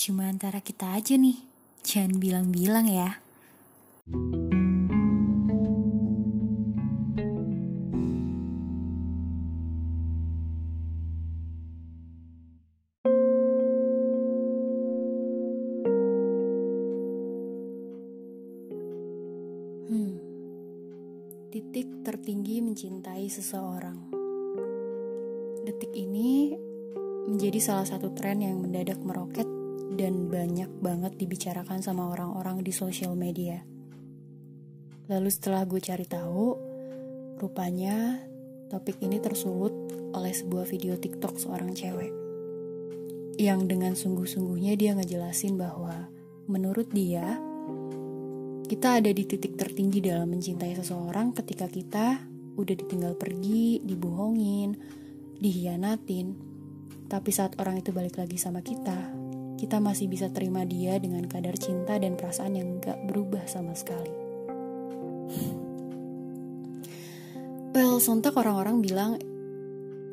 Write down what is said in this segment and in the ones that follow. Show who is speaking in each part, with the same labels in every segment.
Speaker 1: Cuma antara kita aja nih. Jangan bilang-bilang ya. Hmm. Titik tertinggi mencintai seseorang. Detik ini menjadi salah satu tren yang mendadak meroket dan banyak banget dibicarakan sama orang-orang di sosial media. Lalu setelah gue cari tahu, rupanya topik ini tersulut oleh sebuah video TikTok seorang cewek. Yang dengan sungguh-sungguhnya dia ngejelasin bahwa menurut dia, kita ada di titik tertinggi dalam mencintai seseorang ketika kita udah ditinggal pergi, dibohongin, dihianatin. Tapi saat orang itu balik lagi sama kita, kita masih bisa terima dia dengan kadar cinta dan perasaan yang gak berubah sama sekali. Well, sontak orang-orang bilang,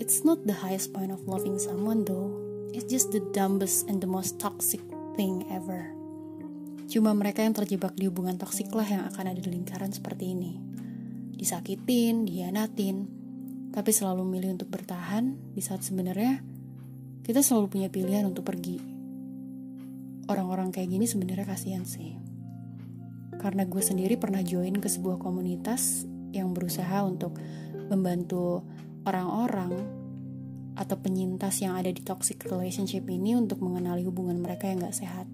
Speaker 1: It's not the highest point of loving someone though. It's just the dumbest and the most toxic thing ever. Cuma mereka yang terjebak di hubungan toksik lah yang akan ada di lingkaran seperti ini. Disakitin, dihianatin, tapi selalu milih untuk bertahan di saat sebenarnya kita selalu punya pilihan untuk pergi. Orang-orang kayak gini sebenarnya kasihan sih. Karena gue sendiri pernah join ke sebuah komunitas yang berusaha untuk membantu orang-orang atau penyintas yang ada di toxic relationship ini untuk mengenali hubungan mereka yang gak sehat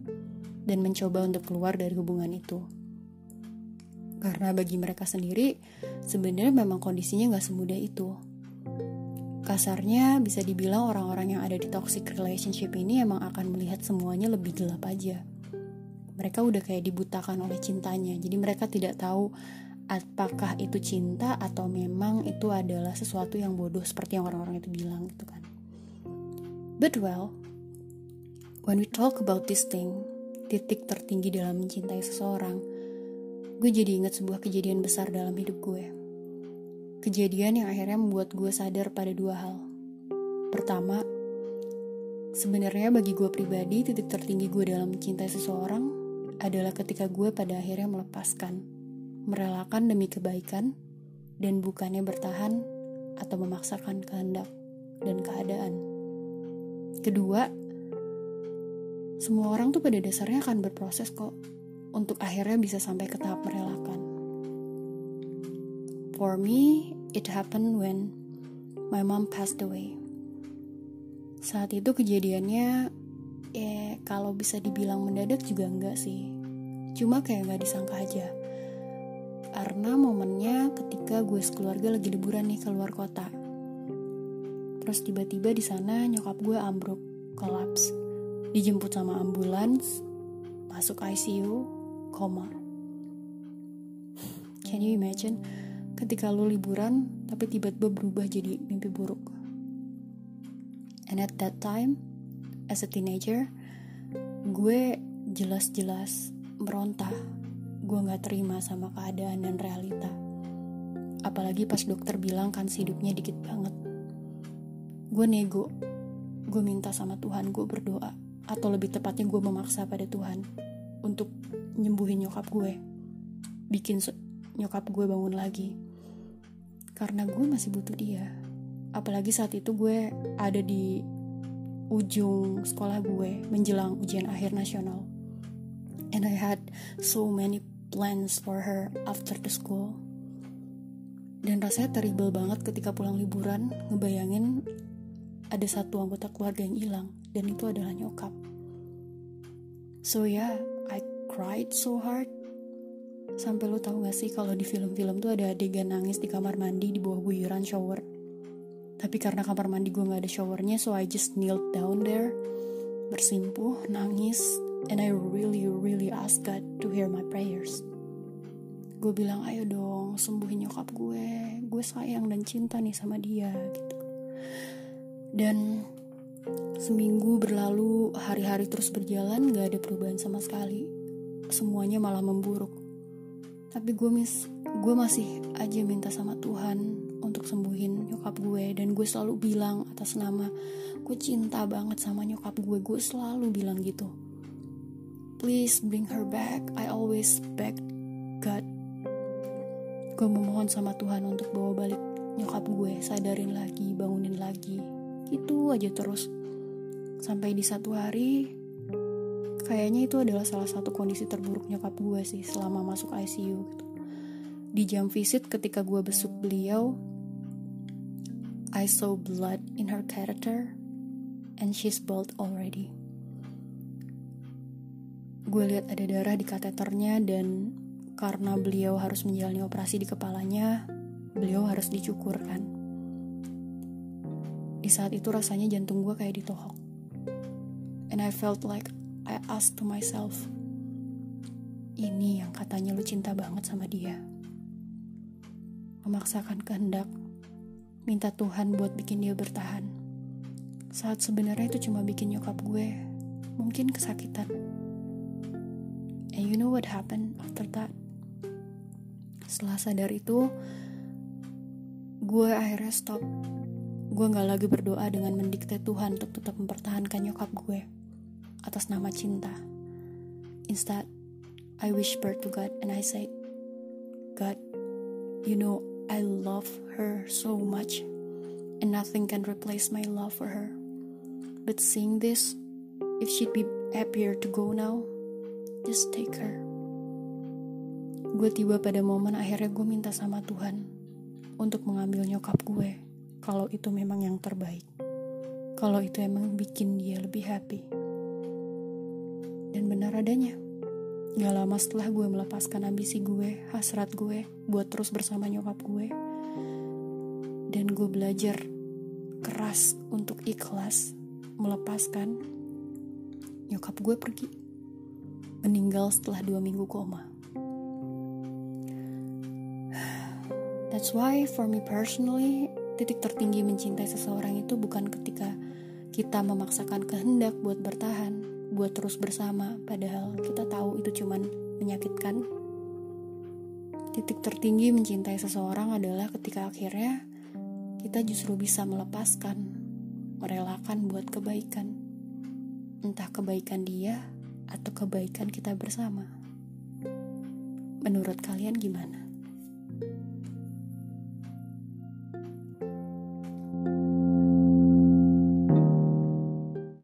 Speaker 1: dan mencoba untuk keluar dari hubungan itu. Karena bagi mereka sendiri, sebenarnya memang kondisinya gak semudah itu. Kasarnya bisa dibilang orang-orang yang ada di toxic relationship ini emang akan melihat semuanya lebih gelap aja. Mereka udah kayak dibutakan oleh cintanya, jadi mereka tidak tahu apakah itu cinta atau memang itu adalah sesuatu yang bodoh seperti yang orang-orang itu bilang gitu kan. But well, when we talk about this thing, titik tertinggi dalam mencintai seseorang, gue jadi ingat sebuah kejadian besar dalam hidup gue. Kejadian yang akhirnya membuat gue sadar pada dua hal. Pertama, sebenarnya bagi gue pribadi, titik tertinggi gue dalam mencintai seseorang adalah ketika gue pada akhirnya melepaskan, merelakan demi kebaikan, dan bukannya bertahan atau memaksakan kehendak dan keadaan. Kedua, semua orang tuh pada dasarnya akan berproses kok untuk akhirnya bisa sampai ke tahap merelakan. For me, it happened when my mom passed away. Saat itu kejadiannya, ya kalau bisa dibilang mendadak juga enggak sih. Cuma kayak nggak disangka aja. Karena momennya ketika gue sekeluarga lagi liburan nih keluar kota. Terus tiba-tiba di sana nyokap gue ambruk, kolaps. Dijemput sama ambulans, masuk ICU, koma. Can you imagine? Ketika lo liburan tapi tiba-tiba berubah jadi mimpi buruk. And at that time, as a teenager, gue jelas-jelas meronta. Gue gak terima sama keadaan dan realita. Apalagi pas dokter bilang kan hidupnya dikit banget. Gue nego. Gue minta sama Tuhan, gue berdoa. Atau lebih tepatnya gue memaksa pada Tuhan untuk nyembuhin nyokap gue. Bikin nyokap gue bangun lagi karena gue masih butuh dia. Apalagi saat itu gue ada di ujung sekolah gue menjelang ujian akhir nasional. And I had so many plans for her after the school. Dan rasanya terrible banget ketika pulang liburan ngebayangin ada satu anggota keluarga yang hilang dan itu adalah nyokap. So yeah I cried so hard Sampai lo tau gak sih kalau di film-film tuh ada adegan nangis di kamar mandi di bawah guyuran shower. Tapi karena kamar mandi gue gak ada showernya, so I just knelt down there, bersimpuh, nangis, and I really, really ask God to hear my prayers. Gue bilang, ayo dong, sembuhin nyokap gue. Gue sayang dan cinta nih sama dia, gitu. Dan seminggu berlalu, hari-hari terus berjalan, gak ada perubahan sama sekali. Semuanya malah memburuk tapi gue mis gue masih aja minta sama Tuhan untuk sembuhin nyokap gue dan gue selalu bilang atas nama gue cinta banget sama nyokap gue gue selalu bilang gitu please bring her back. I always beg God. Gue memohon sama Tuhan untuk bawa balik nyokap gue, sadarin lagi, bangunin lagi. Itu aja terus. Sampai di satu hari, kayaknya itu adalah salah satu kondisi terburuk nyokap gue sih selama masuk ICU gitu. Di jam visit ketika gue besuk beliau, I saw blood in her catheter and she's bald already. Gue lihat ada darah di kateternya dan karena beliau harus menjalani operasi di kepalanya, beliau harus dicukurkan. Di saat itu rasanya jantung gue kayak ditohok. And I felt like I asked to myself, ini yang katanya lu cinta banget sama dia. Memaksakan kehendak, minta Tuhan buat bikin dia bertahan. Saat sebenarnya itu cuma bikin nyokap gue mungkin kesakitan. And you know what happened after that? Setelah sadar itu, gue akhirnya stop. Gue gak lagi berdoa dengan mendikte Tuhan untuk tetap mempertahankan nyokap gue atas nama cinta. Instead, I whispered to God and I said, God, you know I love her so much and nothing can replace my love for her. But seeing this, if she'd be happier to go now, Just take her. Gue tiba pada momen akhirnya gue minta sama Tuhan untuk mengambil nyokap gue kalau itu memang yang terbaik. Kalau itu emang bikin dia lebih happy. Dan benar adanya. Gak lama setelah gue melepaskan ambisi gue, hasrat gue, buat terus bersama nyokap gue. Dan gue belajar keras untuk ikhlas, melepaskan nyokap gue pergi meninggal setelah dua minggu koma. That's why for me personally, titik tertinggi mencintai seseorang itu bukan ketika kita memaksakan kehendak buat bertahan, buat terus bersama, padahal kita tahu itu cuman menyakitkan. Titik tertinggi mencintai seseorang adalah ketika akhirnya kita justru bisa melepaskan, merelakan buat kebaikan. Entah kebaikan dia atau kebaikan kita bersama. Menurut kalian gimana?